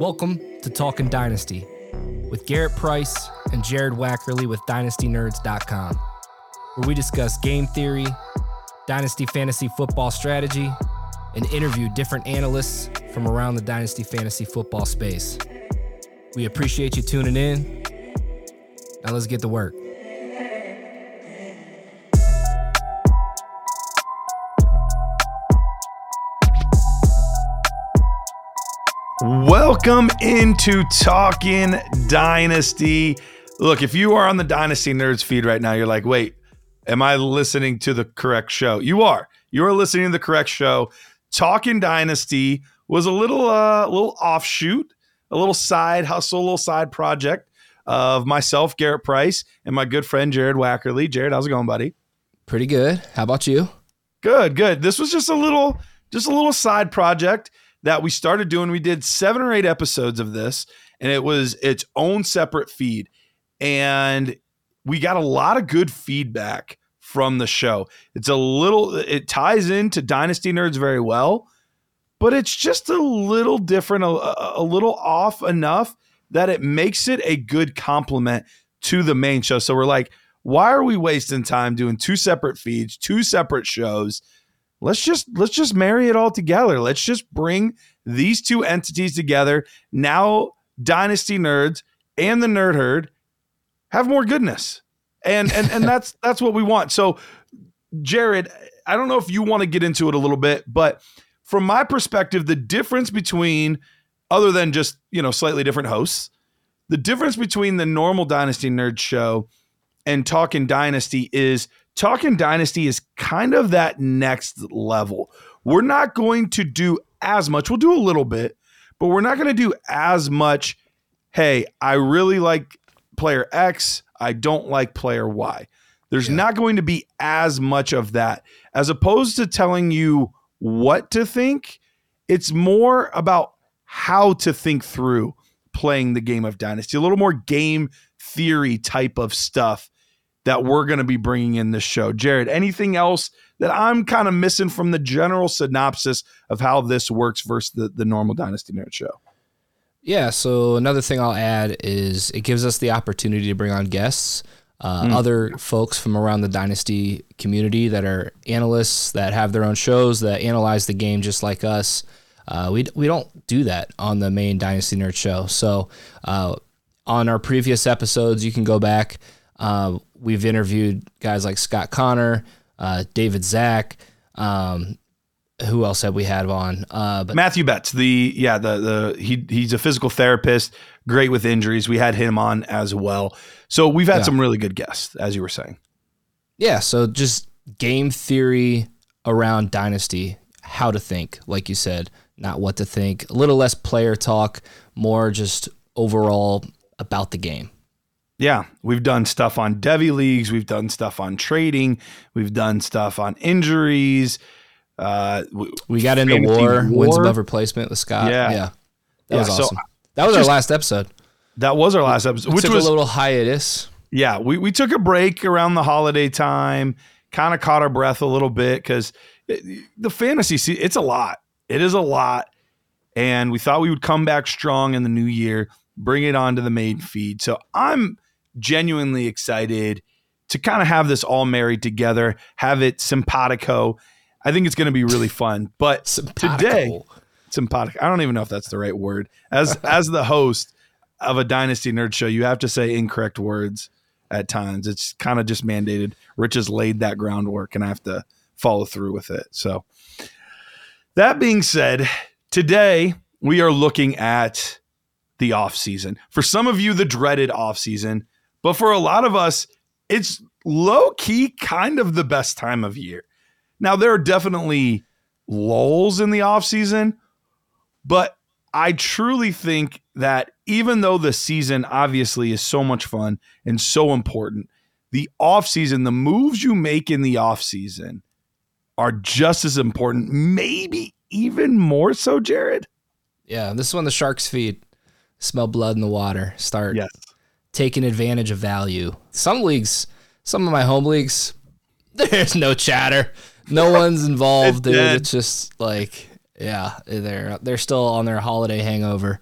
Welcome to Talkin' Dynasty with Garret Price and Jared Wackerly with DynastyNerds.com, where we discuss game theory, Dynasty fantasy football strategy, and interview different analysts from around the Dynasty fantasy football space. We appreciate you tuning in. Now let's get to work. Welcome into Talkin' Dynasty. Look, if you are on the Dynasty Nerds feed right now, you're like, wait, am I listening to the correct show? You are. You are listening to the correct show. Talkin' Dynasty was a little uh little offshoot, a little side hustle, a little side project of myself, Garret Price, and my good friend Jared Wackerly. Jared, how's it going, buddy? Pretty good. How about you? Good, good. This was just a little just a little side project that we started doing. We did seven or eight episodes of this, and it was its own separate feed. And we got a lot of good feedback from the show. It's a little, it ties into Dynasty Nerds very well, but it's just a little different, a, a little off enough that it makes it a good complement to the main show. So we're like, why are we wasting time doing two separate feeds, two separate shows? Let's just let's just marry it all together. Let's just bring these two entities together. Now Dynasty Nerds and the Nerd Herd have more goodness. And and and that's that's what we want. So Jared, I don't know if you want to get into it a little bit, but from my perspective, the difference between other than just, you know, slightly different hosts, the difference between the normal Dynasty Nerd show and Talkin' Dynasty is Talkin' Dynasty is kind of that next level. We're not going to do as much. We'll do a little bit, but we're not going to do as much. Hey, I really like player X. I don't like player Y. There's yeah. not going to be as much of that as opposed to telling you what to think. It's more about how to think through playing the game of Dynasty, a little more game theory type of stuff that we're going to be bringing in this show. Jared, anything else that I'm kind of missing from the general synopsis of how this works versus the, the normal Dynasty Nerd show? Yeah, so another thing I'll add is it gives us the opportunity to bring on guests, uh, mm. other folks from around the Dynasty community that are analysts that have their own shows that analyze the game just like us. Uh, we, we don't do that on the main Dynasty Nerd show. So uh, on our previous episodes, you can go back. Uh, we've interviewed guys like Scott Connor, uh, David Zach. Um, who else have we had on? Uh, but Matthew Betts, the yeah, the the he he's a physical therapist, great with injuries. We had him on as well. So we've had yeah. some really good guests, as you were saying. Yeah, so just game theory around Dynasty, how to think, like you said, not what to think. A little less player talk, more just overall about the game. Yeah, we've done stuff on Devy leagues. We've done stuff on trading. We've done stuff on injuries. Uh, we got into war, war, wins above replacement with Scott. Yeah, yeah, that yeah, was awesome. So that was just, our last episode. That was our last episode, which was a little hiatus. Yeah, we we took a break around the holiday time. Kind of caught our breath a little bit because the fantasy see, it's a lot. It is a lot, and we thought we would come back strong in the new year, bring it on to the main feed. So I'm genuinely excited to kind of have this all married together, have it simpatico. I think it's going to be really fun. But simpatico. today, simpatico. I don't even know if that's the right word. As as the host of a Dynasty Nerd show, you have to say incorrect words at times. It's kind of just mandated. Rich has laid that groundwork, and I have to follow through with it. So, that being said, today we are looking at the off season. For some of you, the dreaded off season. But for a lot of us, it's low key kind of the best time of year. Now, there are definitely lulls in the off season, but I truly think that even though the season obviously is so much fun and so important, the off season, the moves you make in the off season are just as important, maybe even more so, Jared. Yeah, this is when the sharks feed, smell blood in the water, start yes taking advantage of value. Some leagues, some of my home leagues, there's no chatter. No one's involved, it's dude. Dead. It's just like, yeah, they're they're still on their holiday hangover.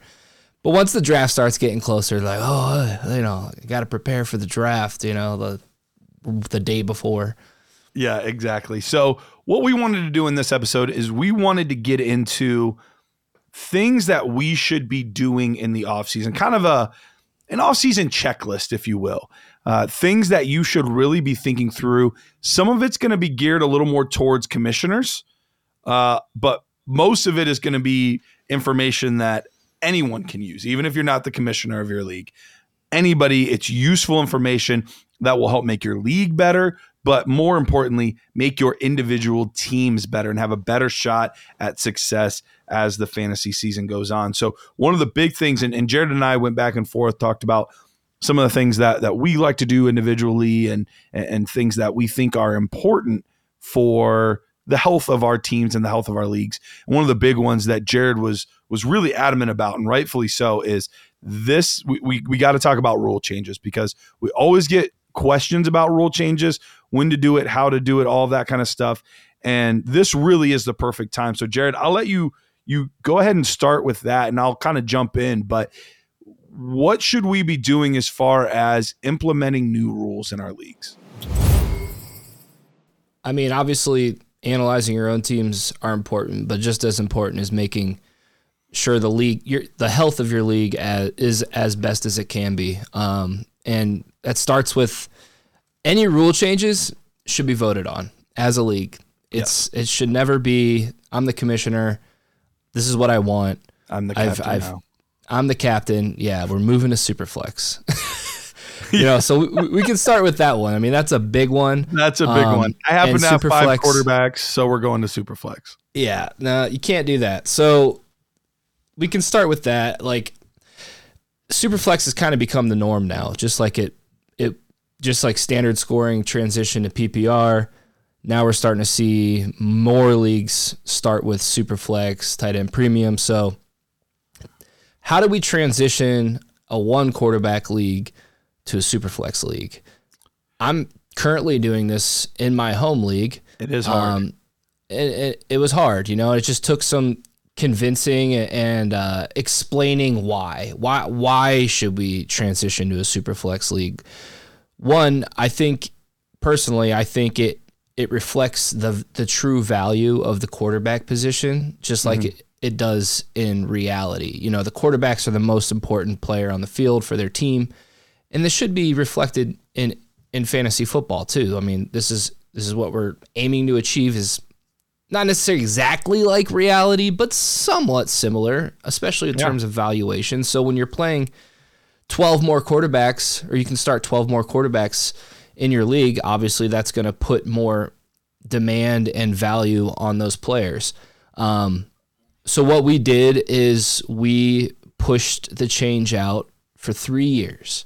But once the draft starts getting closer, like, oh, you know, got to prepare for the draft, you know, the the day before. Yeah, exactly. So, what we wanted to do in this episode is we wanted to get into things that we should be doing in the off season, kind of a an off season checklist, if you will. Uh, things that you should really be thinking through. Some of it's going to be geared a little more towards commissioners, uh, but most of it is going to be information that anyone can use, even if you're not the commissioner of your league. Anybody, it's useful information that will help make your league better, but more importantly, make your individual teams better and have a better shot at success as the fantasy season goes on. So, one of the big things, and, and Jared and I went back and forth, talked about some of the things that that we like to do individually and and things that we think are important for the health of our teams and the health of our leagues. And one of the big ones that Jared was was really adamant about, and rightfully so, is this we, we, we got to talk about rule changes because we always get questions about rule changes, when to do it, how to do it, all that kind of stuff. And this really is the perfect time. So, Jared, I'll let you you go ahead and start with that, and I'll kind of jump in. But what should we be doing as far as implementing new rules in our leagues? I mean, obviously, analyzing your own teams are important, but just as important is making sure the league, your, the health of your league as, is as best as it can be. Um, and that starts with any rule changes should be voted on as a league. It's it should never be I'm the commissioner. This is what I want. I'm the captain I've, I've, I'm the captain. Yeah, we're moving to Superflex. you know, so we, we, can start with that one. I mean, that's a big one. That's a big um, one. I happen to have Superflex, five quarterbacks, so we're going to Superflex. Yeah, no, you can't do that. So we can start with that. Like Superflex has kind of become the norm now, just like it it just like standard scoring transition to PPR. Now we're starting to see more leagues start with Superflex, tight end premium. So how do we transition a one quarterback league to a Superflex league? I'm currently doing this in my home league. It is hard. Um, it, it, it was hard, you know. It just took some convincing and uh, explaining why. Why why should we transition to a super flex league? One, I think personally, I think it it reflects the the true value of the quarterback position, just like mm-hmm. it, it does in reality. You know, the quarterbacks are the most important player on the field for their team, and this should be reflected in in fantasy football too. I mean, this is this is what we're aiming to achieve is not necessarily exactly like reality, but somewhat similar, especially in yeah. terms of valuation. So when you're playing 12 more quarterbacks, or you can start 12 more quarterbacks in your league, obviously that's going to put more demand and value on those players. Um, so what we did is we pushed the change out for three years.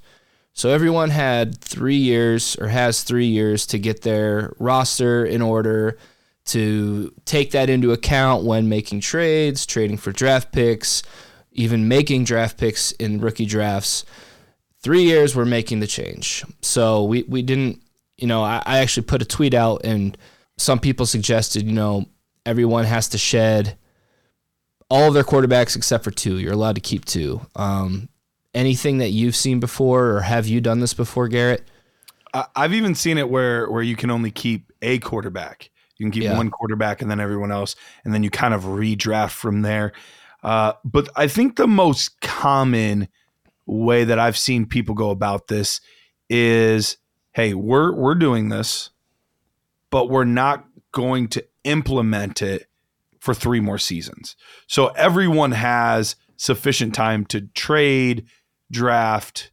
So everyone had three years or has three years to get their roster in order to take that into account when making trades, trading for draft picks, even making draft picks in rookie drafts. Three years we're making the change. So we, we didn't, you know, I, I actually put a tweet out and some people suggested, you know, everyone has to shed all of their quarterbacks except for two. You're allowed to keep two. Um, anything that you've seen before, or have you done this before, Garret? I've even seen it where where you can only keep a quarterback. You can keep yeah. one quarterback and then everyone else, and then you kind of redraft from there. Uh, but I think the most common way that I've seen people go about this is, hey, we're we're doing this, but we're not going to implement it for three more seasons. So everyone has sufficient time to trade, draft,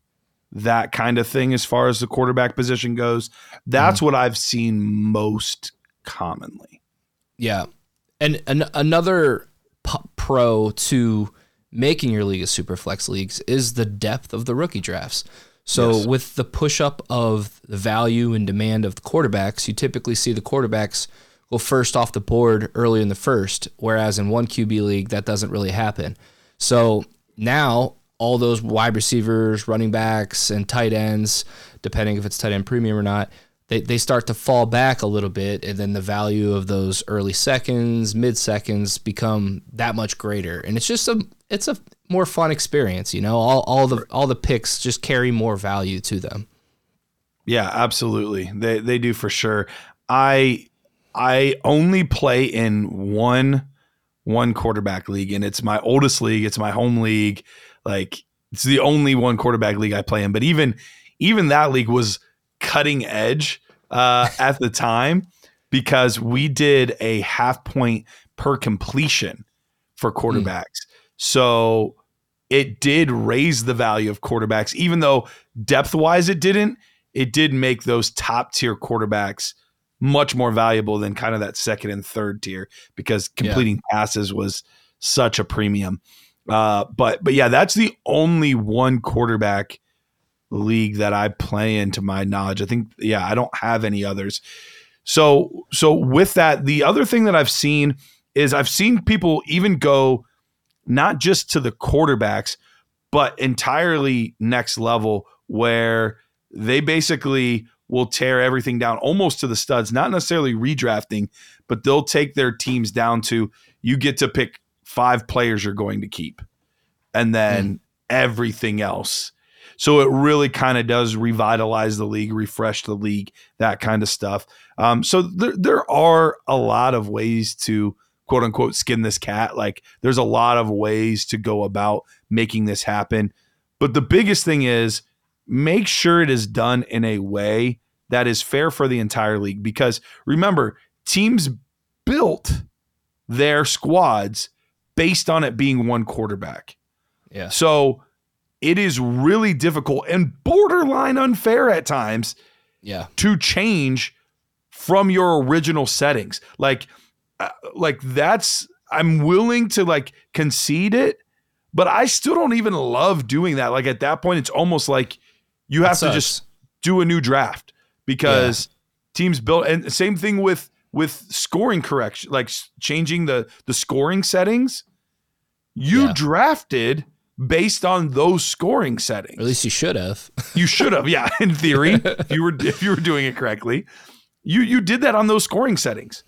that kind of thing as far as the quarterback position goes. That's mm-hmm. what I've seen most commonly. Yeah. And an, another p- pro to making your league a super flex leagues is the depth of the rookie drafts. So yes. with the push up of the value and demand of the quarterbacks, you typically see the quarterbacks go first off the board early in the first, whereas in one QB league that doesn't really happen. So now all those wide receivers, running backs, and tight ends, depending if it's tight end premium or not, they, they start to fall back a little bit and then the value of those early seconds mid seconds become that much greater and it's just a it's a more fun experience. You know, all all the all the picks just carry more value to them. Yeah, absolutely. They they do for sure. I I only play in one one quarterback league, and it's my oldest league. It's my home league. Like it's the only one quarterback league I play in. But even even that league was cutting edge uh, at the time because we did a half point per completion for quarterbacks. Mm. So it did raise the value of quarterbacks, even though depth wise it didn't. It did make those top tier quarterbacks much more valuable than kind of that second and third tier because completing yeah. passes was such a premium. Uh, but but yeah, that's the only one quarterback league that I play in to my knowledge. I think yeah, I don't have any others. So so with that, the other thing that I've seen is I've seen people even go not just to the quarterbacks, but entirely next level where they basically will tear everything down almost to the studs, not necessarily redrafting, but they'll take their teams down to you get to pick five players you're going to keep and then mm. everything else. So it really kind of does revitalize the league, refresh the league, that kind of stuff. Um, so there, there are a lot of ways to quote unquote skin this cat. Like there's a lot of ways to go about making this happen. But the biggest thing is make sure it is done in a way that is fair for the entire league. Because remember, teams built their squads based on it being one quarterback. Yeah. So it is really difficult and borderline unfair at times yeah. to change from your original settings. Like uh, like that's I'm willing to like concede it, but I still don't even love doing that. Like at that point it's almost like you have to just do a new draft because yeah. teams build and same thing with with scoring correction, like changing the the scoring settings. You yeah. drafted based on those scoring settings. Or at least you should have. you should have, yeah. In theory, if you were if you were doing it correctly, you you did that on those scoring settings,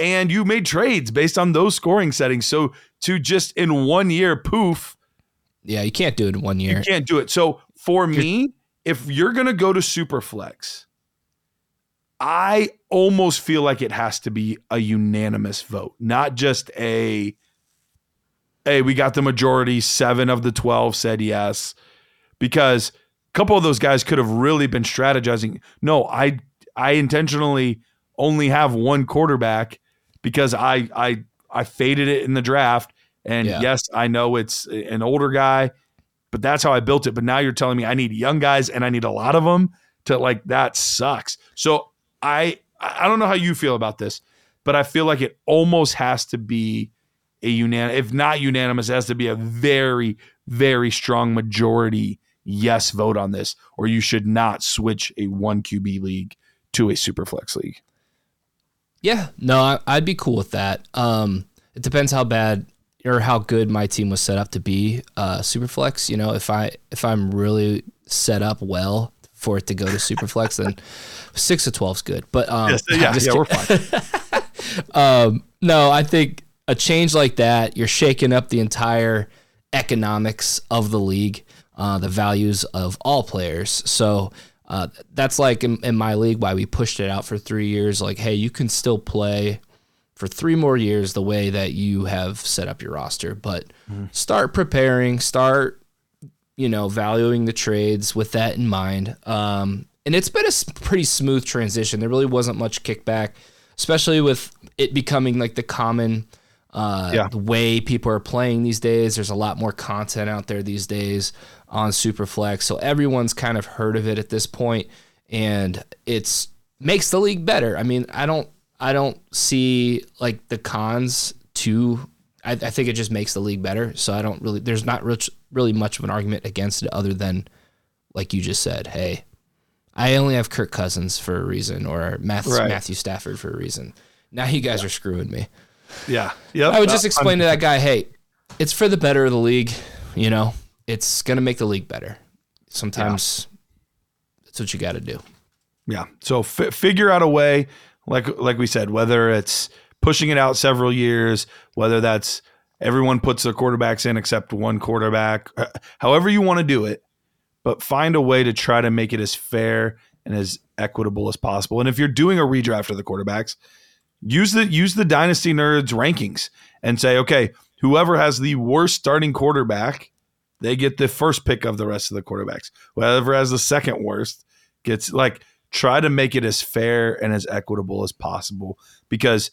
and you made trades based on those scoring settings. So to just in one year, poof. Yeah, you can't do it in one year. You can't do it. So for me, if you're gonna go to Superflex, I almost feel like it has to be a unanimous vote, not just a hey, we got the majority, seven of the 12 said yes. Because a couple of those guys could have really been strategizing. No, I I intentionally only have one quarterback because I I I faded it in the draft. And yeah. yes, I know it's an older guy, but that's how I built it. But now you're telling me I need young guys and I need a lot of them to like that sucks. So I I don't know how you feel about this, but I feel like it almost has to be a unanimous, if not unanimous, it has to be a very, very strong majority yes vote on this, or you should not switch a one QB league to a super flex league. Yeah, no, I, would be cool with that. Um, it depends how bad or how good my team was set up to be uh, super flex. You know, if I if I'm really set up well for it to go to super flex, then six to twelve is good. But um, yes, yeah, yeah, we're fine. um, no, I think a change like that, you're shaking up the entire economics of the league, uh, the values of all players. So uh, that's like in, in, my league why we pushed it out for three years. Like, hey, you can still play for three more years the way that you have set up your roster, but mm-hmm. start preparing, start you know valuing the trades with that in mind. Um, and it's been a pretty smooth transition. There really wasn't much kickback, especially with it becoming like the common uh, yeah. the way people are playing these days. There's a lot more content out there these days on Superflex, so everyone's kind of heard of it at this point, and it's makes the league better. I mean, I don't I don't see like the cons to. I, I think it just makes the league better. So I don't really. There's not rich, really much of an argument against it, other than like you just said. Hey, I only have Kirk Cousins for a reason, or Matthew, right. Matthew Stafford for a reason. Now you guys yeah. are screwing me. Yeah. Yep. I would just explain to that guy, hey, it's for the better of the league. You know, it's gonna make the league better. Sometimes yeah. that's what you got to do. Yeah. So f- figure out a way, like like we said, whether it's pushing it out several years, whether that's everyone puts their quarterbacks in except one quarterback. Uh, However you want to do it, but find a way to try to make it as fair and as equitable as possible. And if you're doing a redraft of the quarterbacks, use the use the dynasty nerds rankings and say, okay, whoever has the worst starting quarterback, they get the first pick of the rest of the quarterbacks. Whoever has the second worst gets like try to make it as fair and as equitable as possible because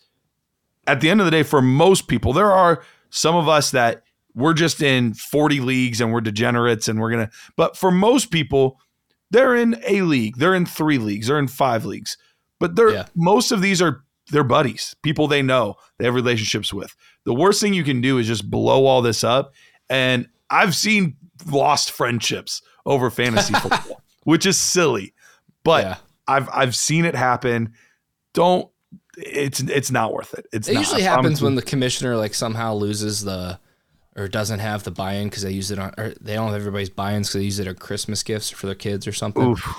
at the end of the day for most people there are some of us that we're just in 40 leagues and we're degenerates and we're going to but for most people they're in a league, they're in 3 leagues, they're in 5 leagues. But they're Yeah. most of these are their buddies, people they know, they have relationships with. The worst thing you can do is just blow all this up and I've seen lost friendships over fantasy football, which is silly. But yeah. I've I've seen it happen. Don't it's it's not worth it. It's It not. usually happens when the commissioner like somehow loses the or doesn't have the buy-in because they use it on or they don't have everybody's buy-ins because they use it on Christmas gifts for their kids or something. Oof,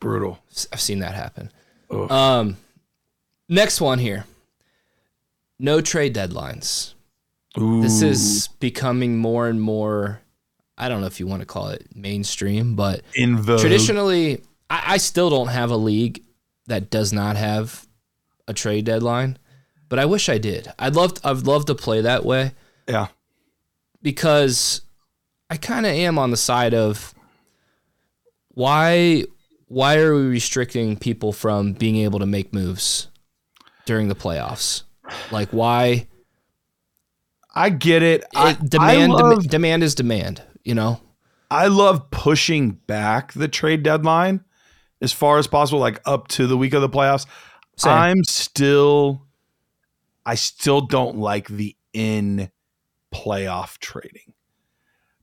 brutal. I've seen that happen. Oof. Um, next one here. No trade deadlines. This is becoming more and more. I don't know if you want to call it mainstream, but in vogue. traditionally, I, I still don't have a league that does not have a trade deadline, but I wish I did. I'd love. I'd love to play that way Yeah. because I kind of am on the side of why why are we restricting people from being able to make moves during the playoffs? Like why I get it. Uh, I, it, demand I dem- demand is demand, you know? I love pushing back the trade deadline as far as possible, like up to the week of the playoffs. Same. I'm still, I still don't like the in playoff trading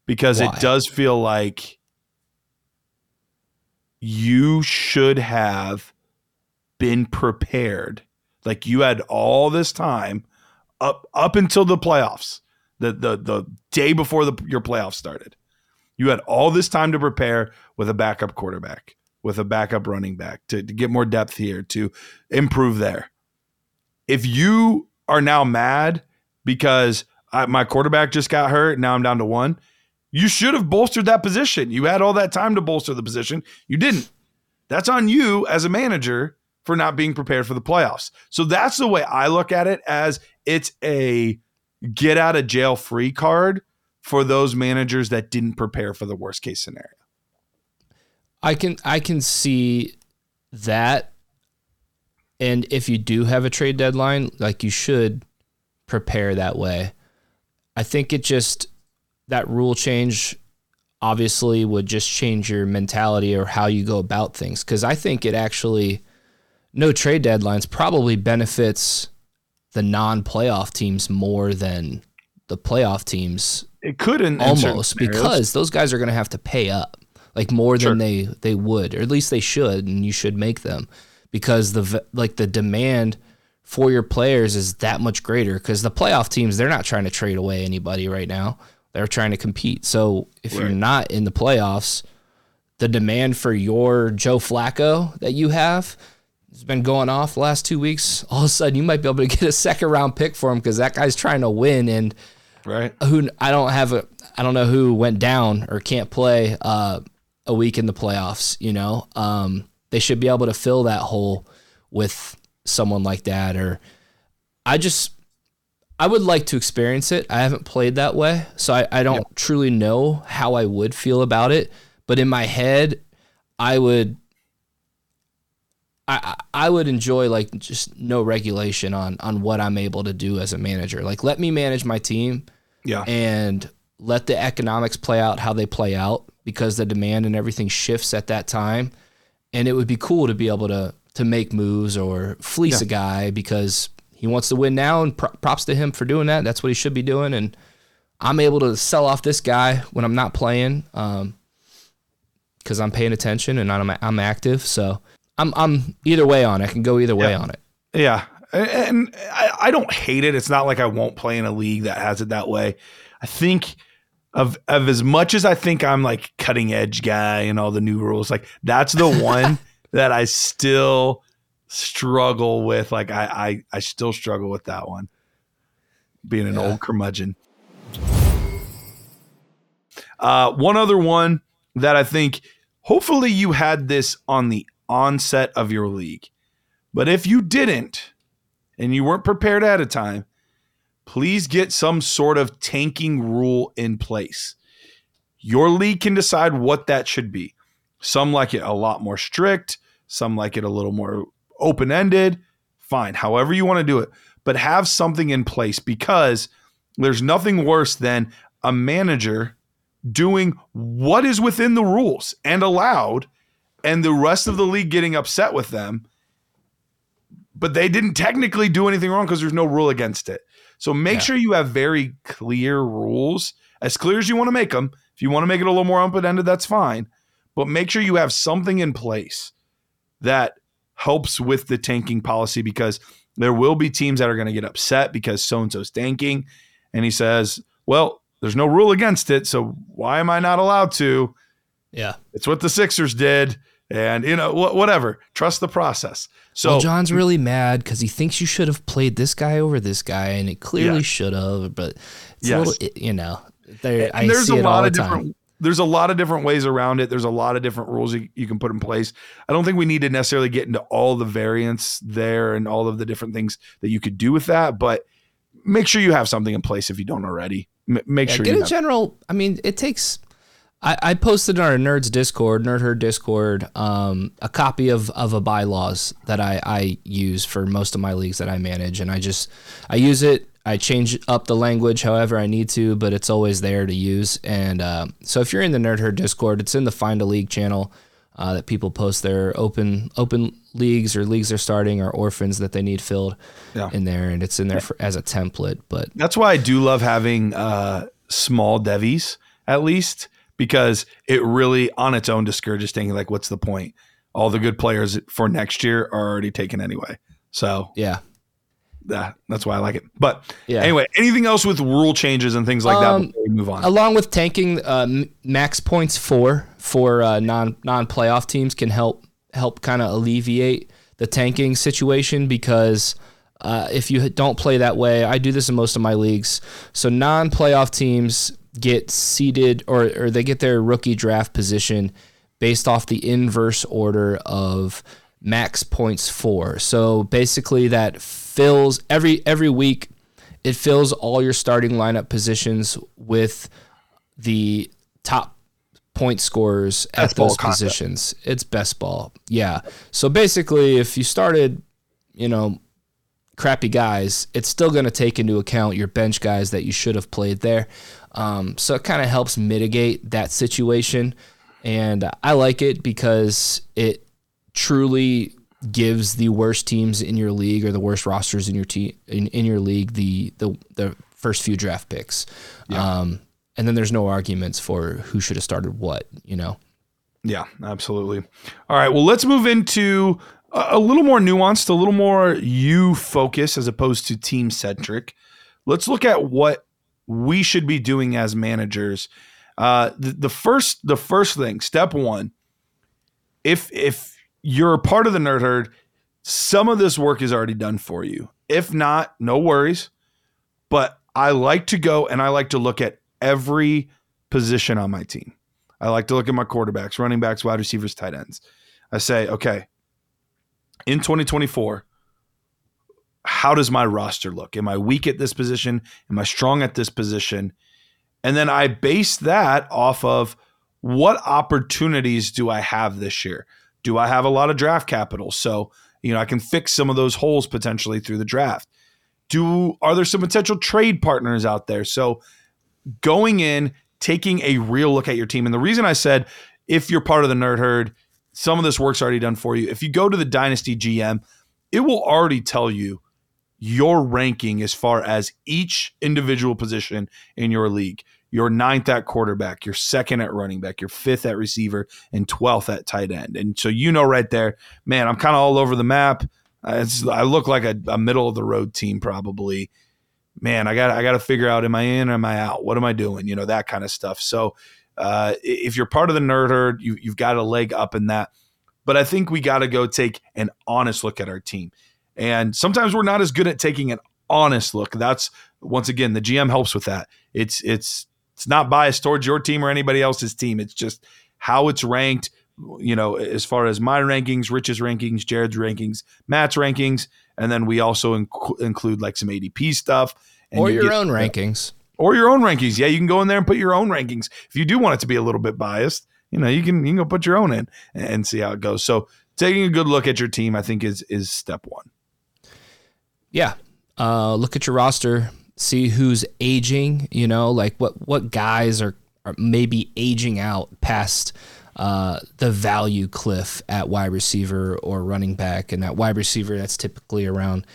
because Why? it does feel like you should have been prepared. Like you had all this time up up until the playoffs, the the the day before the your playoffs started. You had all this time to prepare with a backup quarterback, with a backup running back to, to get more depth here, to improve there. If you are now mad because I, my quarterback just got hurt, now I'm down to one, you should have bolstered that position. You had all that time to bolster the position. You didn't. That's on you as a manager for not being prepared for the playoffs. So that's the way I look at it as it's a get out of jail free card for those managers that didn't prepare for the worst case scenario. I can I can see that and if you do have a trade deadline, like you should prepare that way. I think it just that rule change obviously would just change your mentality or how you go about things cuz I think it actually no trade deadlines probably benefits the non-playoff teams more than the playoff teams It could in, almost because those guys are going to have to pay up like more Sure. than they they would or at least they should and you should make them because the like the demand for your players is that much greater because the playoff teams they're not trying to trade away anybody right now. They're trying to compete. So if you're not in the playoffs the demand for your Joe Flacco that you have has been going off the last two weeks all of a sudden you might be able to get a second round pick for him because that guy's trying to win and right? who I don't have a I don't know who went down or can't play uh, a week in the playoffs. You know, um, they should be able to fill that hole with someone like that. Or I just I would like to experience it. I haven't played that way, so I, I don't truly know how I would feel about it. But in my head, I would. I, I would enjoy like just no regulation on on what I'm able to do as a manager. Like let me manage my team Yeah. and let the economics play out how they play out because the demand and everything shifts at that time. And it would be cool to be able to to make moves or fleece Yeah. a guy because he wants to win now and pro- props to him for doing that. That's what he should be doing and I'm able to sell off this guy when I'm not playing um cuz I'm paying attention and I'm I'm active. So I'm I'm either way on. it. I can go either way Yeah. on it. Yeah. And I, I don't hate it. It's not like I won't play in a league that has it that way. I think of of as much as I think I'm like cutting edge guy and all the new rules, like that's the one that I still struggle with. Like I I, I still struggle with that one. Being an Yeah. old curmudgeon. Uh, one other one that I think hopefully you had this on the onset of your league. But if you didn't and you weren't prepared at a time, please get some sort of tanking rule in place. Your league can decide what that should be. Some like it a lot more strict, some like it a little more open ended. Fine, however you want to do it, but have something in place because there's nothing worse than a manager doing what is within the rules and allowed, and the rest of the league getting upset with them. But they didn't technically do anything wrong because there's no rule against it. So make yeah. sure you have very clear rules, as clear as you want to make them. If you want to make it a little more open ended, that's fine. But make sure you have something in place that helps with the tanking policy because there will be teams that are going to get upset because so and so's tanking. And he says, Well, there's no rule against it. So why am I not allowed to? Yeah. It's what the Sixers did. And, you know, wh- whatever. Trust the process. So well, John's really mad because he thinks you should have played this guy over this guy, and it clearly yeah. should have. But it's yes. a little, you know, there, I there's see a lot of different. time. There's a lot of different ways around it. There's a lot of different rules you, you can put in place. I don't think we need to necessarily get into all the variants there and all of the different things that you could do with that. But make sure you have something in place if you don't already. M- make yeah, sure get you a general. I mean, it takes. I, I posted in our Nerds Discord, Nerd Herd Discord, um, a copy of, of a bylaws that I, I use for most of my leagues that I manage, and I just I use it. I change up the language however I need to, but it's always there to use. And uh, so if you're in the Nerd Herd Discord, it's in the Find a League channel uh, that people post their open open leagues or leagues they're starting or orphans that they need filled yeah. in there, and it's in there for, as a template. But that's why I do love having uh, small devies at least because it really on its own discourages thinking like, what's the point? All the good players for next year are already taken anyway. So yeah, that that's why I like it. But yeah. anyway, anything else with rule changes and things like um, that before we move on? Along with tanking, uh, max points four for uh, non non playoff teams can help help kind of alleviate the tanking situation because. Uh, if you don't play that way, I do this in most of my leagues. So non playoff teams get seeded or, or they get their rookie draft position based off the inverse order of max points for. So basically, that fills every every week. It fills all your starting lineup positions with the top point scorers at those positions. It's best ball. Yeah. So basically, if you started, you know, crappy guys, it's still going to take into account your bench guys that you should have played there. Um, so it kind of helps mitigate that situation. And I like it because it truly gives the worst teams in your league or the worst rosters in your team in, in your league the the the first few draft picks. Yeah. Um, and then there's no arguments for who should have started what, you know. Yeah, absolutely. All right, well, let's move into a, little more nuanced, a little more you focus as opposed to team centric. Let's look at what we should be doing as managers. Uh, the, the first the first thing, step one, if if you're a part of the nerd herd, some of this work is already done for you. If not, no worries. But I like to go and I like to look at every position on my team. I like to look at my quarterbacks, running backs, wide receivers, tight ends. I say, okay, in 2024, how does my roster look? Am I weak at this position? Am I strong at this position? And then I base that off of what opportunities do I have this year? Do I have a lot of draft capital? So, you know, I can fix some of those holes potentially through the draft. Do are there some potential trade partners out there? So, going in, taking a real look at your team. And the reason I said if you're part of the nerd herd, some of this work's already done for you. If you go to the Dynasty GM, it will already tell you your ranking as far as each individual position in your league you're ninth at quarterback, you're second at running back, you're fifth at receiver, and 12th at tight end. And so you know right there, man, I'm kind of all over the map. Uh, I look like a, a, middle of the road team probably. Man, I got I got to figure out am I in or am I out? What am I doing? You know that kind of stuff. So uh, if you're part of the nerd herd, you, you've got a leg up in that. But I think we got to go take an honest look at our team. And sometimes we're not as good at taking an honest look. That's once again the GM helps with that. It's it's It's not biased towards your team or anybody else's team. It's just how it's ranked. You know, as far as my rankings, Rich's rankings, Jared's rankings, Matt's rankings, and then we also inc- include like some ADP stuff or you your get, own rankings or your own rankings. Yeah, you can go in there and put your own rankings if you do want it to be a little bit biased. You know, you can you can go put your own in and see how it goes. So taking a good look at your team, I think is is step one. Yeah, uh, look at your roster, see who's aging. You know, like what what guys are, are maybe aging out past uh, the value cliff at wide receiver or running back, and that wide receiver that's typically around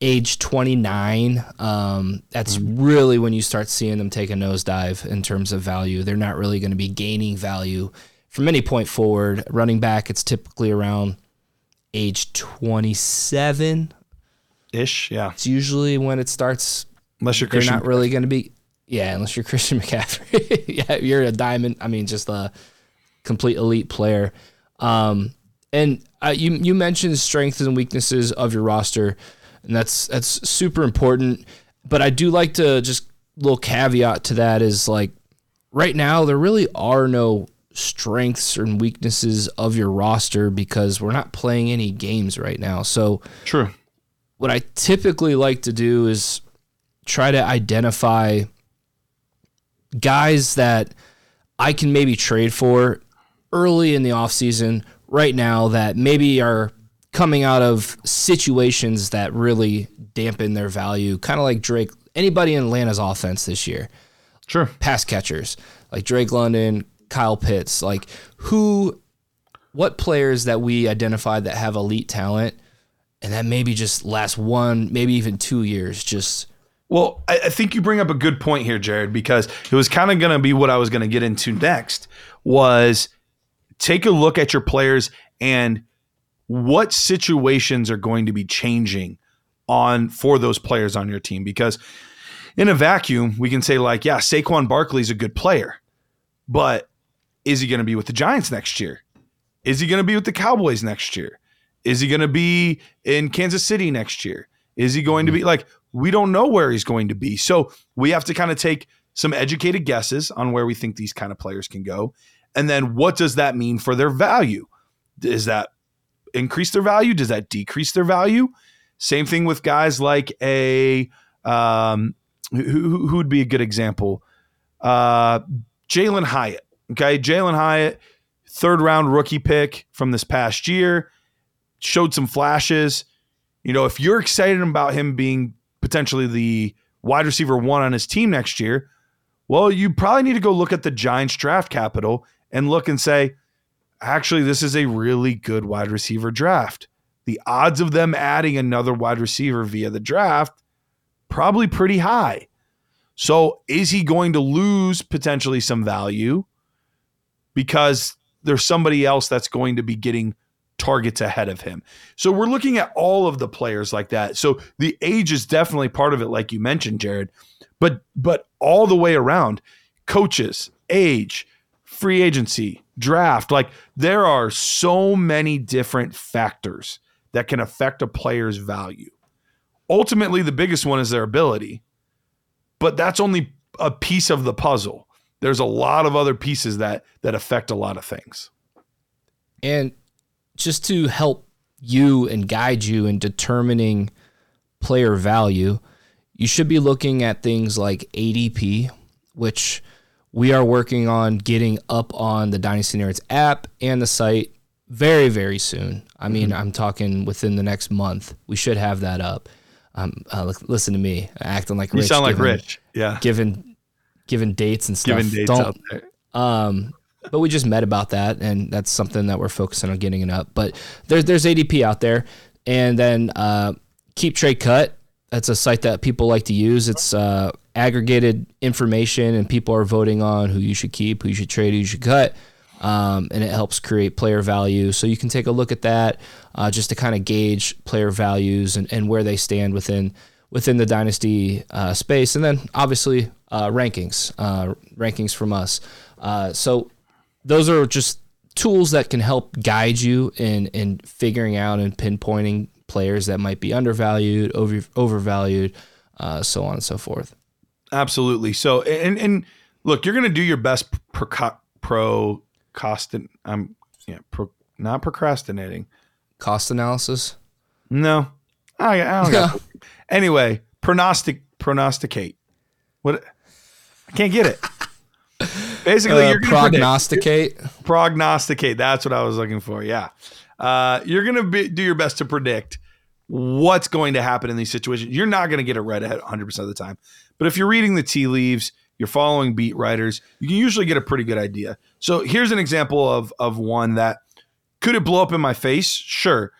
age 29. Um, that's mm-hmm. really when you start seeing them take a nosedive in terms of value. They're not really going to be gaining value from any point forward. Running back, it's typically around age 27 ish. Yeah, it's usually when it starts. Unless you're Christian, not really going to be. Yeah, unless you're Christian McCaffrey. yeah, you're a diamond. I mean, just a complete elite player. Um, and uh, you you mentioned strengths and weaknesses of your roster, and that's that's super important. But I do like to just little caveat to that is like right now there really are no strengths and weaknesses of your roster because we're not playing any games right now. So true. What I typically like to do is try to identify guys that I can maybe trade for early in the offseason right now that maybe are coming out of situations that really dampen their value, kind of like Drake, anybody in Atlanta's offense this year. Sure. Pass catchers like Drake London, Kyle Pitts, like who, what players that we identified that have elite talent and that maybe just last one, maybe even two years, just. Well, I, think you bring up a good point here, Jared, because it was kind of going to be what I was going to get into next was take a look at your players and what situations are going to be changing on for those players on your team? Because in a vacuum we can say like yeah Saquon Barkley's a good player but is he going to be with the Giants next year? Is he going to be with the Cowboys next year? Is he going to be in Kansas City next year? Is he going to be like we don't know where he's going to be. So we have to kind of take some educated guesses on where we think these kind of players can go. And then what does that mean for their value? Is that increase their value? Does that decrease their value? Same thing with guys like a um, who, who would be a good example? Uh, Jalin Hyatt. Okay, Jalin Hyatt, third round rookie pick from this past year, showed some flashes. You know, if you're excited about him being potentially the wide receiver one on his team next year, well, you probably need to go look at the Giants draft capital and look and say, actually, this is a really good wide receiver draft. The odds of them adding another wide receiver via the draft probably pretty high. So, is he going to lose potentially some value because there's somebody else that's going to be getting targets ahead of him? So, we're looking at all of the players like that. So, the age is definitely part of it, like you mentioned, Jared. But but all the way around, coaches, age, free agency, draft. Like there are so many different factors that can affect a player's value. Ultimately, the biggest one is their ability, but that's only a piece of the puzzle. There's a lot of other pieces that that affect a lot of things. And just to help you and guide you in determining player value, you should be looking at things like ADP, which we are working on getting up on the Dynasty Nerds app and the site very, very soon. I mean, mm-hmm. I'm talking within the next month. We should have that up. Um, uh, listen to me acting like Rich. You sound like Rich. Yeah. Given, given dates and stuff. Given dates Don't, out there. Um, but we just met about that, and that's something that we're focusing on getting it up. But there's there's ADP out there, and then uh, Keep Trade Cut. That's a site that people like to use. It's uh, aggregated information and people are voting on who you should keep, who you should trade, who you should cut. Um, and it helps create player value. So you can take a look at that uh, just to kind of gauge player values and, and where they stand within within the dynasty uh, space, and then obviously uh, rankings, uh, rankings from us. Uh, so those are just tools that can help guide you in in figuring out and pinpointing players that might be undervalued, over overvalued, uh, so on and so forth. Absolutely. So, and and look, you're going to do your best pro pro costin. I'm yeah, pro, not procrastinating. Cost analysis. No, I, I don't got. anyway, pronostic prognosticate. What? I can't get it. Basically, Uh, you're prognosticate. predict- prognosticate. That's what I was looking for. Yeah, uh, you're gonna be, do your best to predict what's going to happen in these situations. You're not going to get it right ahead 100 percent of the time, but if you're reading the tea leaves, you're following beat writers, you can usually get a pretty good idea. So here's an example of of one that could it blow up in my face? Sure,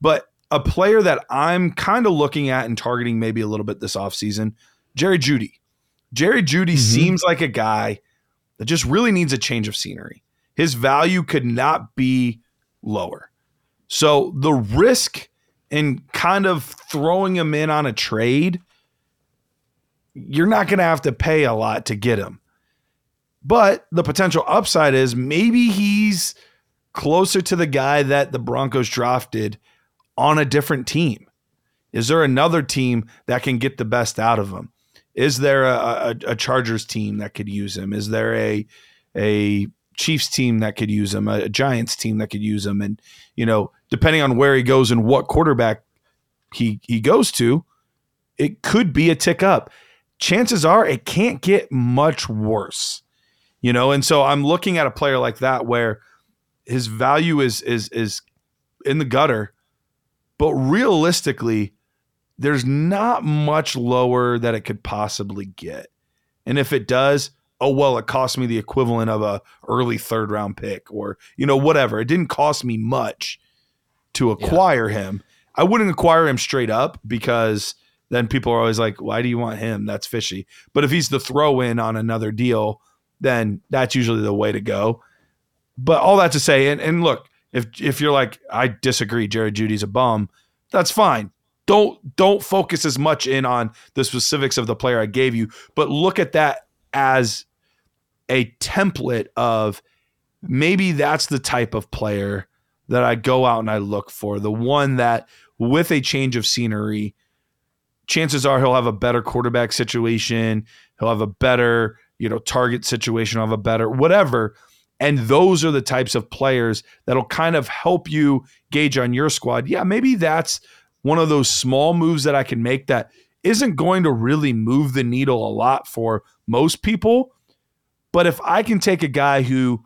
but a player that I'm kind of looking at and targeting maybe a little bit this offseason, Jerry Jeudy. Jerry Jeudy Mhm. seems like a guy that just really needs a change of scenery. His value could not be lower. So the risk in kind of throwing him in on a trade, you're not going to have to pay a lot to get him. But the potential upside is maybe he's closer to the guy that the Broncos drafted on a different team. Is there another team that can get the best out of him? Is there a, a, a Chargers team that could use him? Is there a a Chiefs team that could use him? A, Giants team that could use him? And you know, depending on where he goes and what quarterback he he goes to, it could be a tick up. Chances are it can't get much worse. You know, and so I'm looking at a player like that where his value is is is in the gutter, but realistically, there's not much lower that it could possibly get. And if it does, oh well, it cost me the equivalent of a early third round pick or you know whatever. It didn't cost me much to acquire him. I wouldn't acquire him straight up because then people are always like, "Why do you want him? That's fishy." But if he's the throw in on another deal, then that's usually the way to go. But all that to say, and, and look, if if you're like, I disagree, Jared Jeudy's a bum, that's fine. Don't don't focus as much in on the specifics of the player I gave you, but look at that as a template of maybe that's the type of player that I go out and I look for. The one that with a change of scenery, chances are he'll have a better quarterback situation, he'll have a better, you know, target situation, he'll have a better whatever. And those are the types of players that'll kind of help you gauge on your squad. Yeah, maybe that's one of those small moves that I can make that isn't going to really move the needle a lot for most people. But if I can take a guy who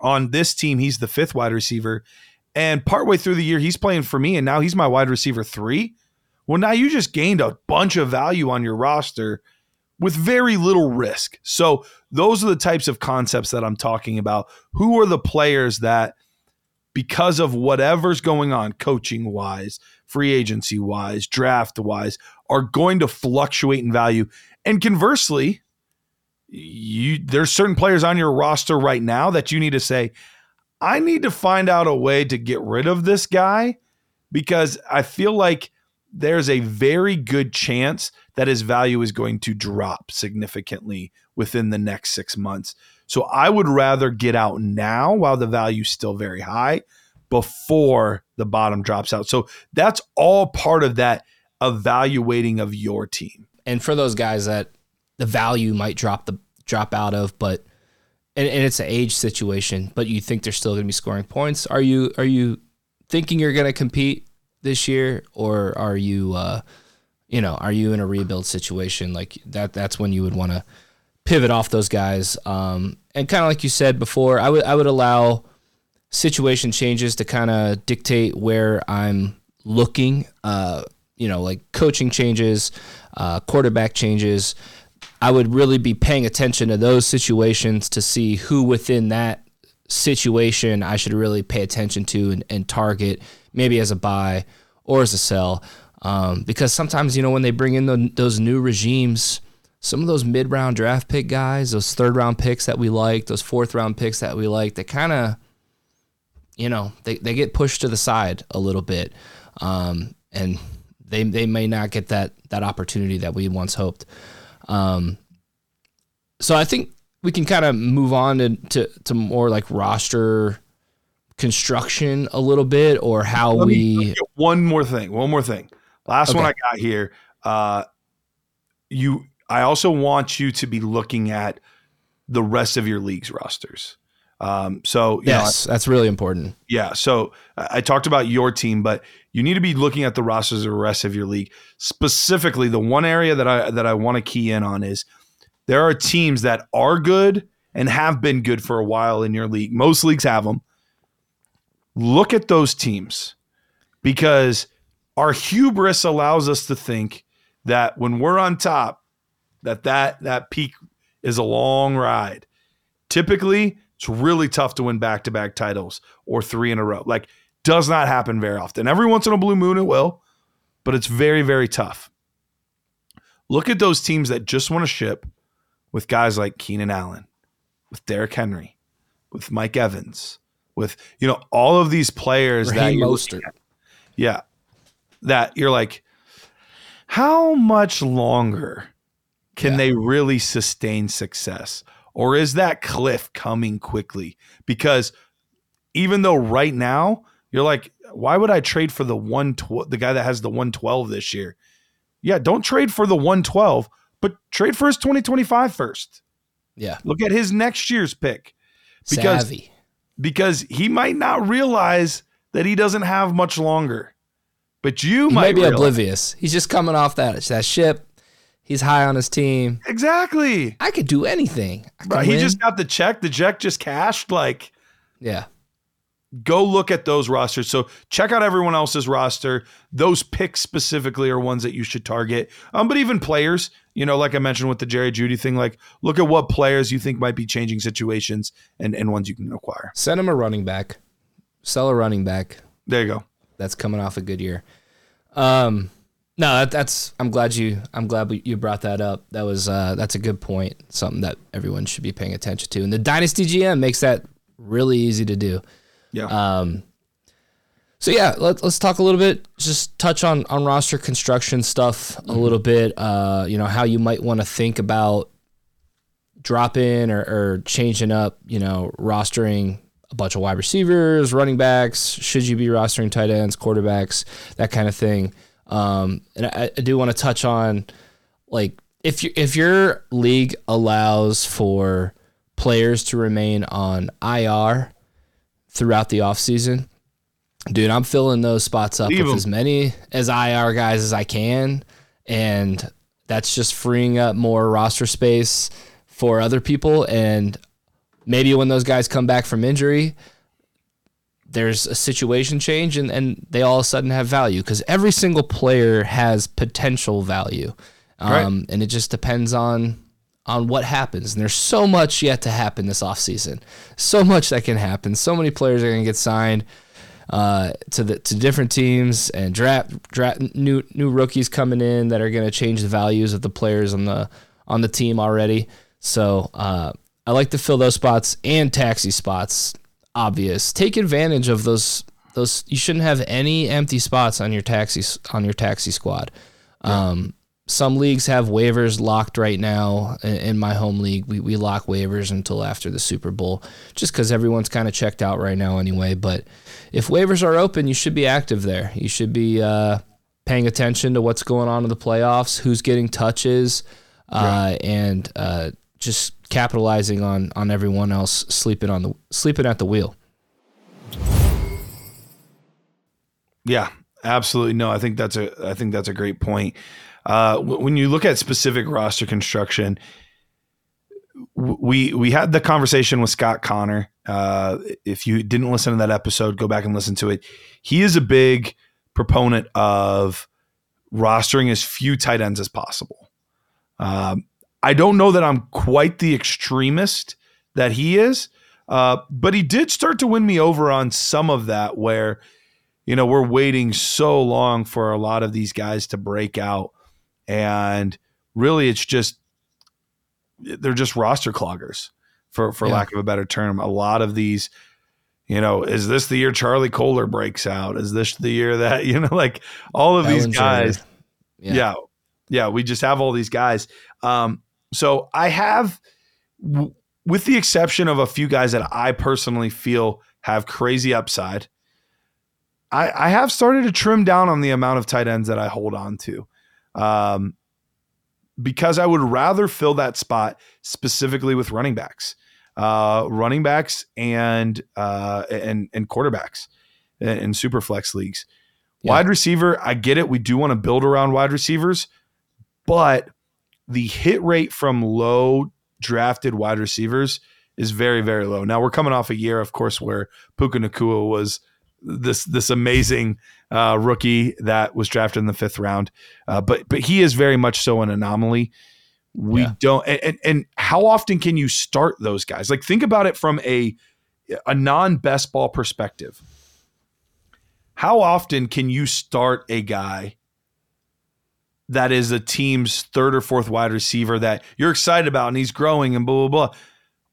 on this team, he's the fifth wide receiver, and partway through the year, he's playing for me, and now he's my wide receiver three. Well, now you just gained a bunch of value on your roster with very little risk. So, those are the types of concepts that I'm talking about. Who are the players that, because of whatever's going on, coaching wise, free agency wise, draft wise, are going to fluctuate in value? And conversely, you there's certain players on your roster right now that you need to say, I need to find out a way to get rid of this guy because I feel like there's a very good chance that his value is going to drop significantly within the next six months. So I would rather get out now while the value's still very high before the bottom drops out. So that's all part of that evaluating of your team. and for those guys that the value might drop the drop out of, but and, and it's an age situation, but you think they're still going to be scoring points. Are you are you thinking you're going to compete this year, or are you uh, you know are you in a rebuild situation like that? That's when you would want to pivot off those guys. Um, and kind of like you said before, I would I would allow situation changes to kind of dictate where I'm looking. Uh, you know, like coaching changes, uh, quarterback changes. I would really be paying attention to those situations to see who within that situation I should really pay attention to and, and target, maybe as a buy or as a sell. Um, because sometimes, you know, when they bring in the, those new regimes, some of those mid round draft pick guys, those third round picks that we like, those fourth round picks that we like, they kind of, you know, they, they get pushed to the side a little bit. Um, and they, they may not get that, that opportunity that we once hoped. Um, so I think we can kind of move on to, to, to more like roster construction a little bit or how Let we me one more thing. One more thing. Last one I got here. Uh, you. I also want you to be looking at the rest of your league's rosters. Um, so yes, know, that's really important. Yeah. So I talked about your team, but you need to be looking at the rosters of the rest of your league. Specifically, the one area that I that I want to key in on is there are teams that are good and have been good for a while in your league. Most leagues have them. Look at those teams because our hubris allows us to think that when we're on top, that that that peak is a long ride. Typically, it's really tough to win back-to-back titles or three in a row. Like does not happen very often. Every once in a blue moon it will, but it's very very tough. Look at those teams that just want to ship with guys like Keenan Allen, with Derrick Henry, with Mike Evans, with you know all of these players Raheem that Mostert. yeah, that you're like, how much longer can yeah. they really sustain success? Or is that cliff coming quickly? Because even though right now you're like, why would I trade for the one tw- the guy that has the 112 this year? Yeah, don't trade for the 112, but trade for his 2025 first. Yeah. Look at his next year's pick. Because Savvy. because he might not realize that he doesn't have much longer. But you he might be realize. oblivious. He's just coming off that that ship. He's high on his team. Exactly. I could do anything. Right. He just got the check. The check just cashed. Like, yeah. Go look at those rosters. So check out everyone else's roster. Those picks specifically are ones that you should target. Um, but even players, you know, like I mentioned with the Jerry Jeudy thing, like look at what players you think might be changing situations and, and ones you can acquire. Send him a running back. Sell a running back. There you go. That's coming off a good year. Um, no, that, that's. I'm glad you. I'm glad you brought that up. That was. Uh, that's a good point. Something that everyone should be paying attention to. And the Dynasty GM makes that really easy to do. Yeah. Um. So yeah, let's let's talk a little bit. Just touch on on roster construction stuff mm-hmm. a little bit. Uh, you know how you might want to think about dropping or, or changing up. You know, rostering a bunch of wide receivers, running backs. Should you be rostering tight ends, quarterbacks, that kind of thing? Um, and I, I do want to touch on like if you if your league allows for players to remain on IR throughout the offseason, dude, I'm filling those spots up Leave with as many as IR guys as I can. And that's just freeing up more roster space for other people. And maybe when those guys come back from injury, there's a situation change and, and they all of a sudden have value because every single player has potential value. Um, right. And it just depends on on what happens. And there's so much yet to happen this offseason. So much that can happen. So many players are going to get signed uh, to the to different teams and draft, draft new new rookies coming in that are going to change the values of the players on the on the team already. So uh, I like to fill those spots and taxi spots. Obvious. Take advantage of those. Those you shouldn't have any empty spots on your taxi on your taxi squad. Yeah. Um, some leagues have waivers locked right now. In my home league, we, we lock waivers until after the Super Bowl, just because everyone's kind of checked out right now anyway. But if waivers are open, you should be active there. You should be uh, paying attention to what's going on in the playoffs, who's getting touches, uh, and uh, just capitalizing on on everyone else sleeping on the sleeping at the wheel. Yeah, absolutely. No, I think that's a I think that's a great point. Uh, when you look at specific roster construction, we we had the conversation with Scott Connor. Uh, if you didn't listen to that episode, go back and listen to it. He is a big proponent of rostering as few tight ends as possible. Um, I don't know that I'm quite the extremist that he is, uh, but he did start to win me over on some of that where, you know, we're waiting so long for a lot of these guys to break out. And really, it's just, they're just roster cloggers, for, for yeah. lack of a better term. A lot of these, you know, is this the year Charlie Kolar breaks out? Is this the year that, you know, like all of these guys? Yeah. yeah. yeah. we just have all these guys. Um, so I have, with the exception of a few guys that I personally feel have crazy upside, I, I have started to trim down on the amount of tight ends that I hold on to. Um, because I would rather fill that spot specifically with running backs, uh, running backs and uh, and and quarterbacks in, in super flex leagues. Yeah. Wide receiver, I get it. We do want to build around wide receivers, but the hit rate from low drafted wide receivers is very very low. Now we're coming off a year, of course, where Puka Nacua was this this amazing uh, rookie that was drafted in the fifth round, uh, but but he is very much so an anomaly. We yeah. don't, and, and how often can you start those guys? Like think about it from a a non best ball perspective. How often can you start a guy that is a team's third or fourth wide receiver that you're excited about and he's growing and blah blah blah?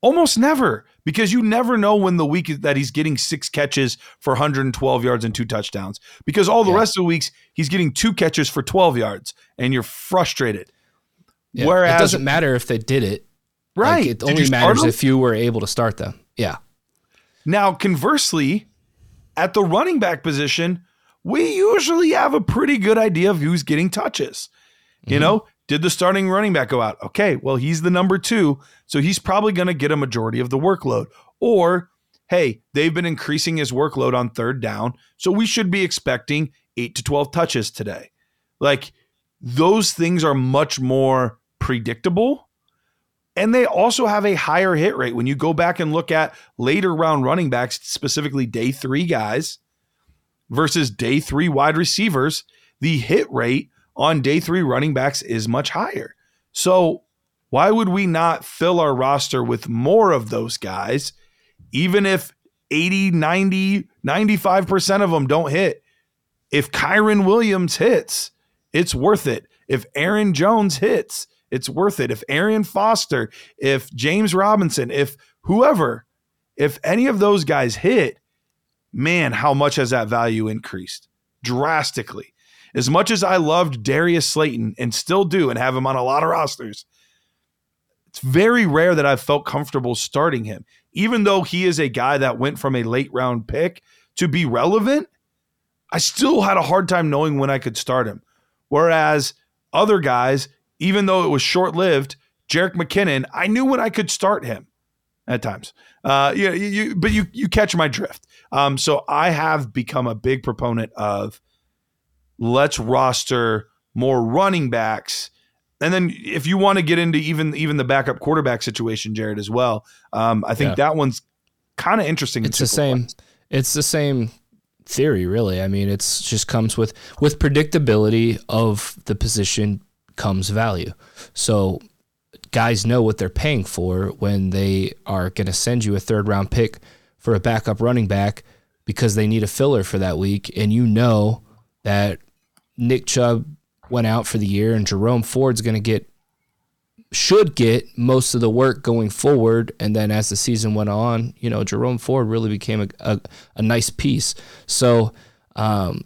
Almost never, because you never know when the week that he's getting six catches for 112 yards and two touchdowns. Because all the yeah. rest of the weeks he's getting two catches for 12 yards, and you're frustrated. Yeah. Whereas it doesn't matter if they did it, right? Like, it only matters if you were able to start them. Yeah. Now, conversely, at the running back position, we usually have a pretty good idea of who's getting touches. You mm-hmm. know, did the starting running back go out? Okay, well, he's the number two, so he's probably going to get a majority of the workload. Or, hey, they've been increasing his workload on third down, so we should be expecting eight to 12 touches today. Like, those things are much more predictable. And they also have a higher hit rate. When you go back and look at later round running backs, specifically day three guys versus day three wide receivers, the hit rate on day three running backs is much higher. So why would we not fill our roster with more of those guys, even if 80, 90, 95% of them don't hit? If Kyren Williams hits, it's worth it. If Aaron Jones hits, it's worth it. If Arian Foster, if James Robinson, if whoever, if any of those guys hit, man, how much has that value increased? Drastically. As much as I loved Darius Slayton and still do and have him on a lot of rosters, it's very rare that I've felt comfortable starting him. Even though he is a guy that went from a late round pick to be relevant, I still had a hard time knowing when I could start him. Whereas other guys, even though it was short lived, Jerick McKinnon, I knew when I could start him at times. Uh, you, you, but you you catch my drift. Um, so I have become a big proponent of let's roster more running backs. And then if you want to get into even even the backup quarterback situation, Jared, as well, um, I think yeah. that one's kind of interesting. It's the same. It's the same theory, really. I mean, it's just comes with with predictability of the position comes value. So guys know what they're paying for when they are going to send you a third round pick for a backup running back because they need a filler for that week, and you know that Nick Chubb went out for the year, and Jerome Ford's going to get should get most of the work going forward. And then as the season went on, you know, Jerome Ford really became a, a, a nice piece. So, um,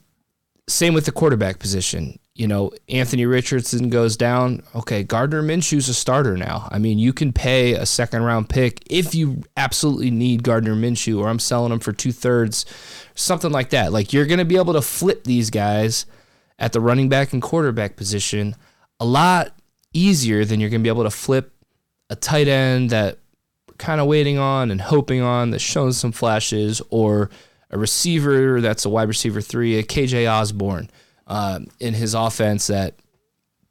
same with the quarterback position. You know, Anthony Richardson goes down. Okay, Gardner Minshew's a starter now. I mean, you can pay a second round pick if you absolutely need Gardner Minshew, or I'm selling him for two thirds, something like that. Like you're going to be able to flip these guys at the running back and quarterback position a lot easier than you're going to be able to flip a tight end that we're kind of waiting on and hoping on that's showing some flashes or a receiver that's a wide receiver three, a KJ Osborn um, in his offense that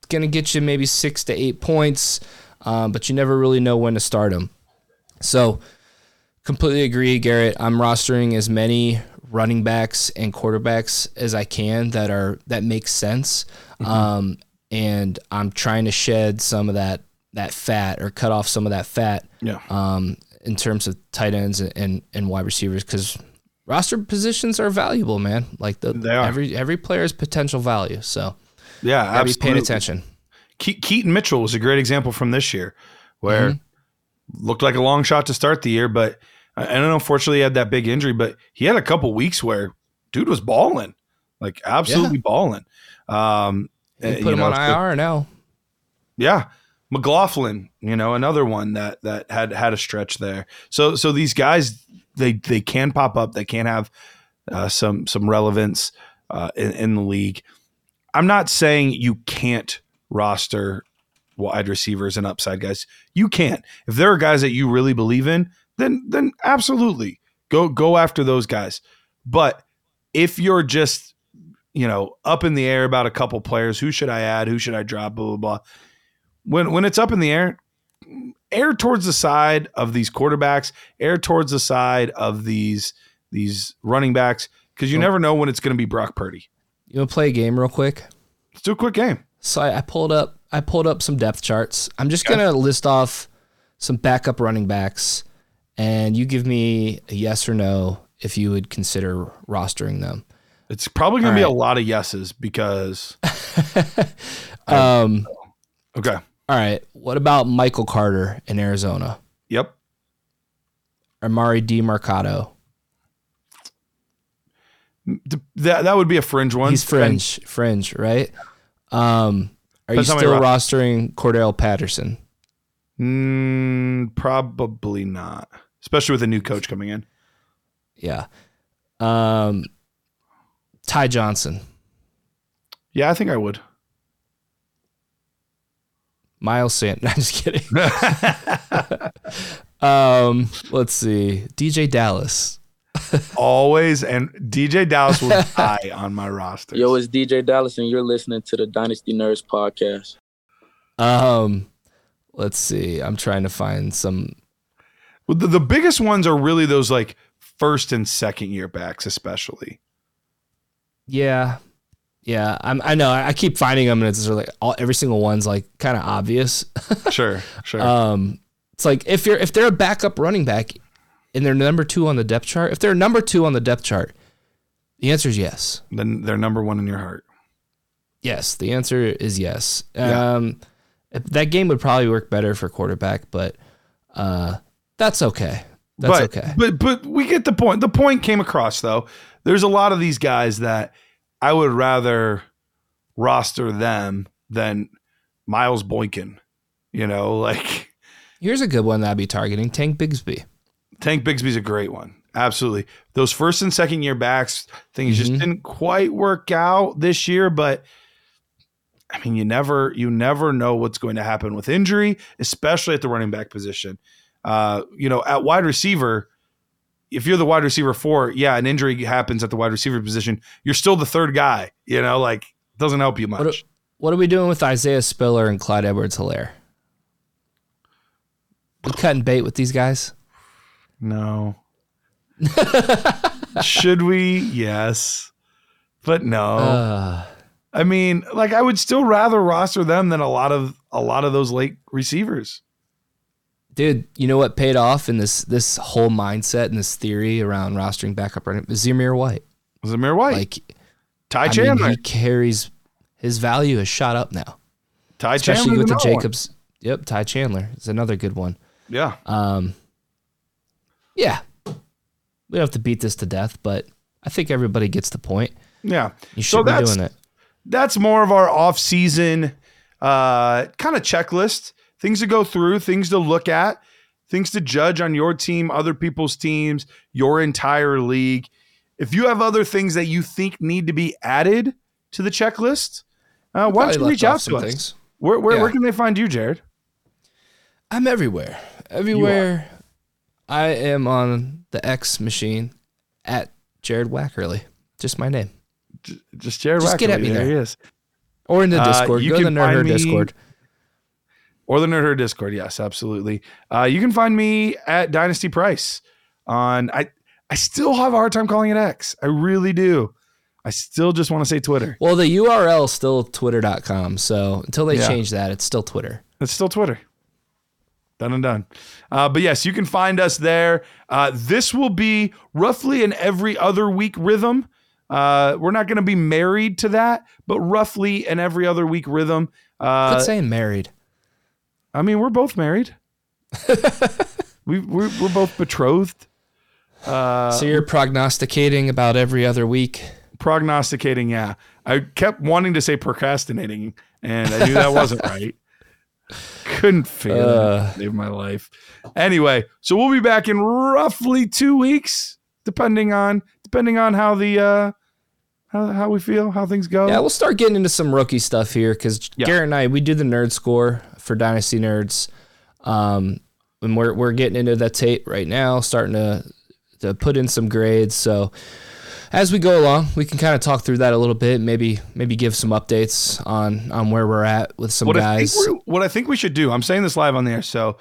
going to get you maybe six to eight points, um, but you never really know when to start him. So, completely agree, Garret. I'm rostering as many running backs and quarterbacks as I can that are that makes sense. Mm-hmm. Um, and I'm trying to shed some of that that fat or cut off some of that fat. Yeah. Um, in terms of tight ends and and, and wide receivers because roster positions are valuable, man. Like the every every player's potential value. So yeah, absolutely. Be paying attention. Ke- Keaton Mitchell was a great example from this year, where mm-hmm. looked like a long shot to start the year, but I don't know. unfortunately he had that big injury, but he had a couple weeks where dude was balling, like absolutely yeah. balling. Um, put him know, on IR now. Yeah, McLaughlin, you know, another one that that had had a stretch there. So so these guys they they can pop up. They can have uh, some some relevance uh, in, in the league. I'm not saying you can't roster wide receivers and upside guys. You can't. If there are guys that you really believe in, then then absolutely go go after those guys. But if you're just you know up in the air about a couple players, who should I add? Who should I drop? Blah blah blah. When when it's up in the air, air towards the side of these quarterbacks, air towards the side of these these running backs, because you never know when it's going to be Brock Purdy. You want to play a game real quick? Let's do a quick game. So I, I pulled up I pulled up some depth charts. I'm just gonna list off some backup running backs, and you give me a yes or no if you would consider rostering them. It's probably going to be All a lot of yeses because Um, okay. All right. What about Michael Carter in Arizona? Yep. Emari Demercado. D- That that would be a fringe one. He's fringe, fringe, right? Um, are you Depends how many still ro- rostering Cordarrelle Patterson? Mm, probably not, especially with a new coach coming in. Yeah. Um, Ty Johnson, Yeah, I think I would. Miles Sand. I'm just kidding. Um, let's see. DeeJay Dallas. Always and DeeJay Dallas will die on my roster. Yo, it's DeeJay Dallas, and you're listening to the Dynasty Nerds podcast. Um, let's see. I'm trying to find some. Well, the, the biggest ones are really those like first and second year backs, especially. Yeah, yeah. I'm. I know. I keep finding them, and it's like all every single one's like kind of obvious. Sure, sure. Um, it's like if you're if they're a backup running back, and they're number two on the depth chart. If they're number two on the depth chart, the answer is yes. then they're number one in your heart. Yes, the answer is yes. Yeah. Um, that game would probably work better for quarterback, but uh, that's okay. That's but, okay. But but we get the point. The point came across though. There's a lot of these guys that I would rather roster them than Miles Boykin. You know, like Here's a good one that I'd be targeting: Tank Bigsby. Tank Bigsby's a great one. Absolutely. Those first and second year backs, things just Mhm. didn't quite work out this year, but I mean, you never you never know what's going to happen with injury, especially at the running back position. Uh, you know, at wide receiver, if you're the wide receiver four, yeah, an injury happens at the wide receiver position. You're still the third guy. You know, like doesn't help you much. What, what are we doing with Isaiah Spiller and Clyde Edwards Helaire? We cutting bait with these guys? No. Should we? Yes. But no. Uh, I mean, like I would still rather roster them than a lot of a lot of those late receivers. Dude, you know what paid off in this this whole mindset and this theory around rostering backup running? Zamir White. Zamir White, Like, Ty I Chandler, mean, he carries his value has shot up now, Ty especially Chandler, with the Jacobs. Yep, Ty Chandler is another good one. Yeah, Um, yeah, we don't have to beat this to death, but I think everybody gets the point. yeah. You So should be that's- doing it. That's more of our off season uh, kind of checklist. Things to go through, things to look at, things to judge on your team, other people's teams, your entire league. If you have other things that you think need to be added to the checklist, uh, why don't you reach out to us? things. Where, where, where can they find you, Jared? I'm everywhere. Everywhere. I am on the X machine at Jared Wackerly. Just my name. Just Jared Just get Wackerly. at me there. there. he is. Or in the Uh, Discord. you Go to the can Nerd Discord. Or the Nerd Herd Discord. Yes, absolutely. Uh, you can find me at Dynasty Price on. I I still have a hard time calling it X. I really do. I still just want to say Twitter. Well, the URL is still twitter.com. So until they Yeah. change that, it's still Twitter. It's still Twitter. Done and done. Uh, but yes, you can find us there. Uh, this will be roughly an every other week rhythm. Uh, we're not going to be married to that, but roughly an every other week rhythm. Uh, Quit saying married. I mean, we're both married. we we're, we're both betrothed. Uh, so you're prognosticating about every other week. prognosticating, yeah. I kept wanting to say procrastinating, and I knew that wasn't right. Couldn't figure it Uh. out. My life. Anyway, so we'll be back in roughly two weeks, depending on depending on how the uh how, how we feel, how things go. Yeah, we'll start getting into some rookie stuff here because Yeah. Garret and I, we do the nerd score for Dynasty Nerds. Um, and we're we're getting into that tape right now, starting to to put in some grades. So as we go along, we can kind of talk through that a little bit. Maybe maybe give some updates on on where we're at with some what guys. I think what I think we should do, I'm saying this live on the air, so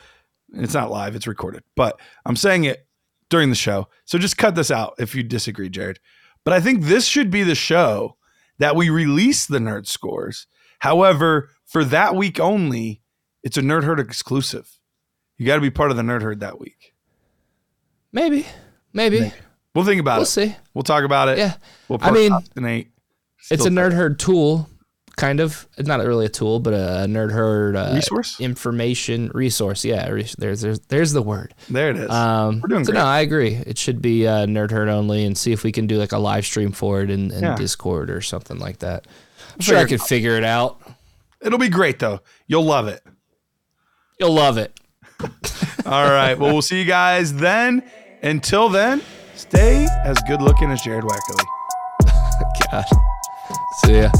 it's not live, it's recorded, but I'm saying it during the show. So just cut this out if you disagree, Jared. But I think this should be the show that we release the nerd scores. However, for that week only, it's a Nerd Herd exclusive. You got to be part of the Nerd Herd that week. maybe, maybe We'll think about it. we'll see. We'll talk about it. Yeah, We'll I mean, procrastinate. it's a nerd herd tool, kind of. It's not really a tool, but a nerd herd uh, resource. information resource. Yeah, re- there's there's there's the word. There it is. Um, We're doing so great. no, I agree. It should be uh, nerd herd only, and see if we can do like a live stream for it in, in Yeah. Discord or something like that. I'm sure I figure could figure it out. It'll be great though. You'll love it. You'll love it. All right. Well, we'll see you guys then. Until then, stay as good looking as Jared Wackerly. God. See ya.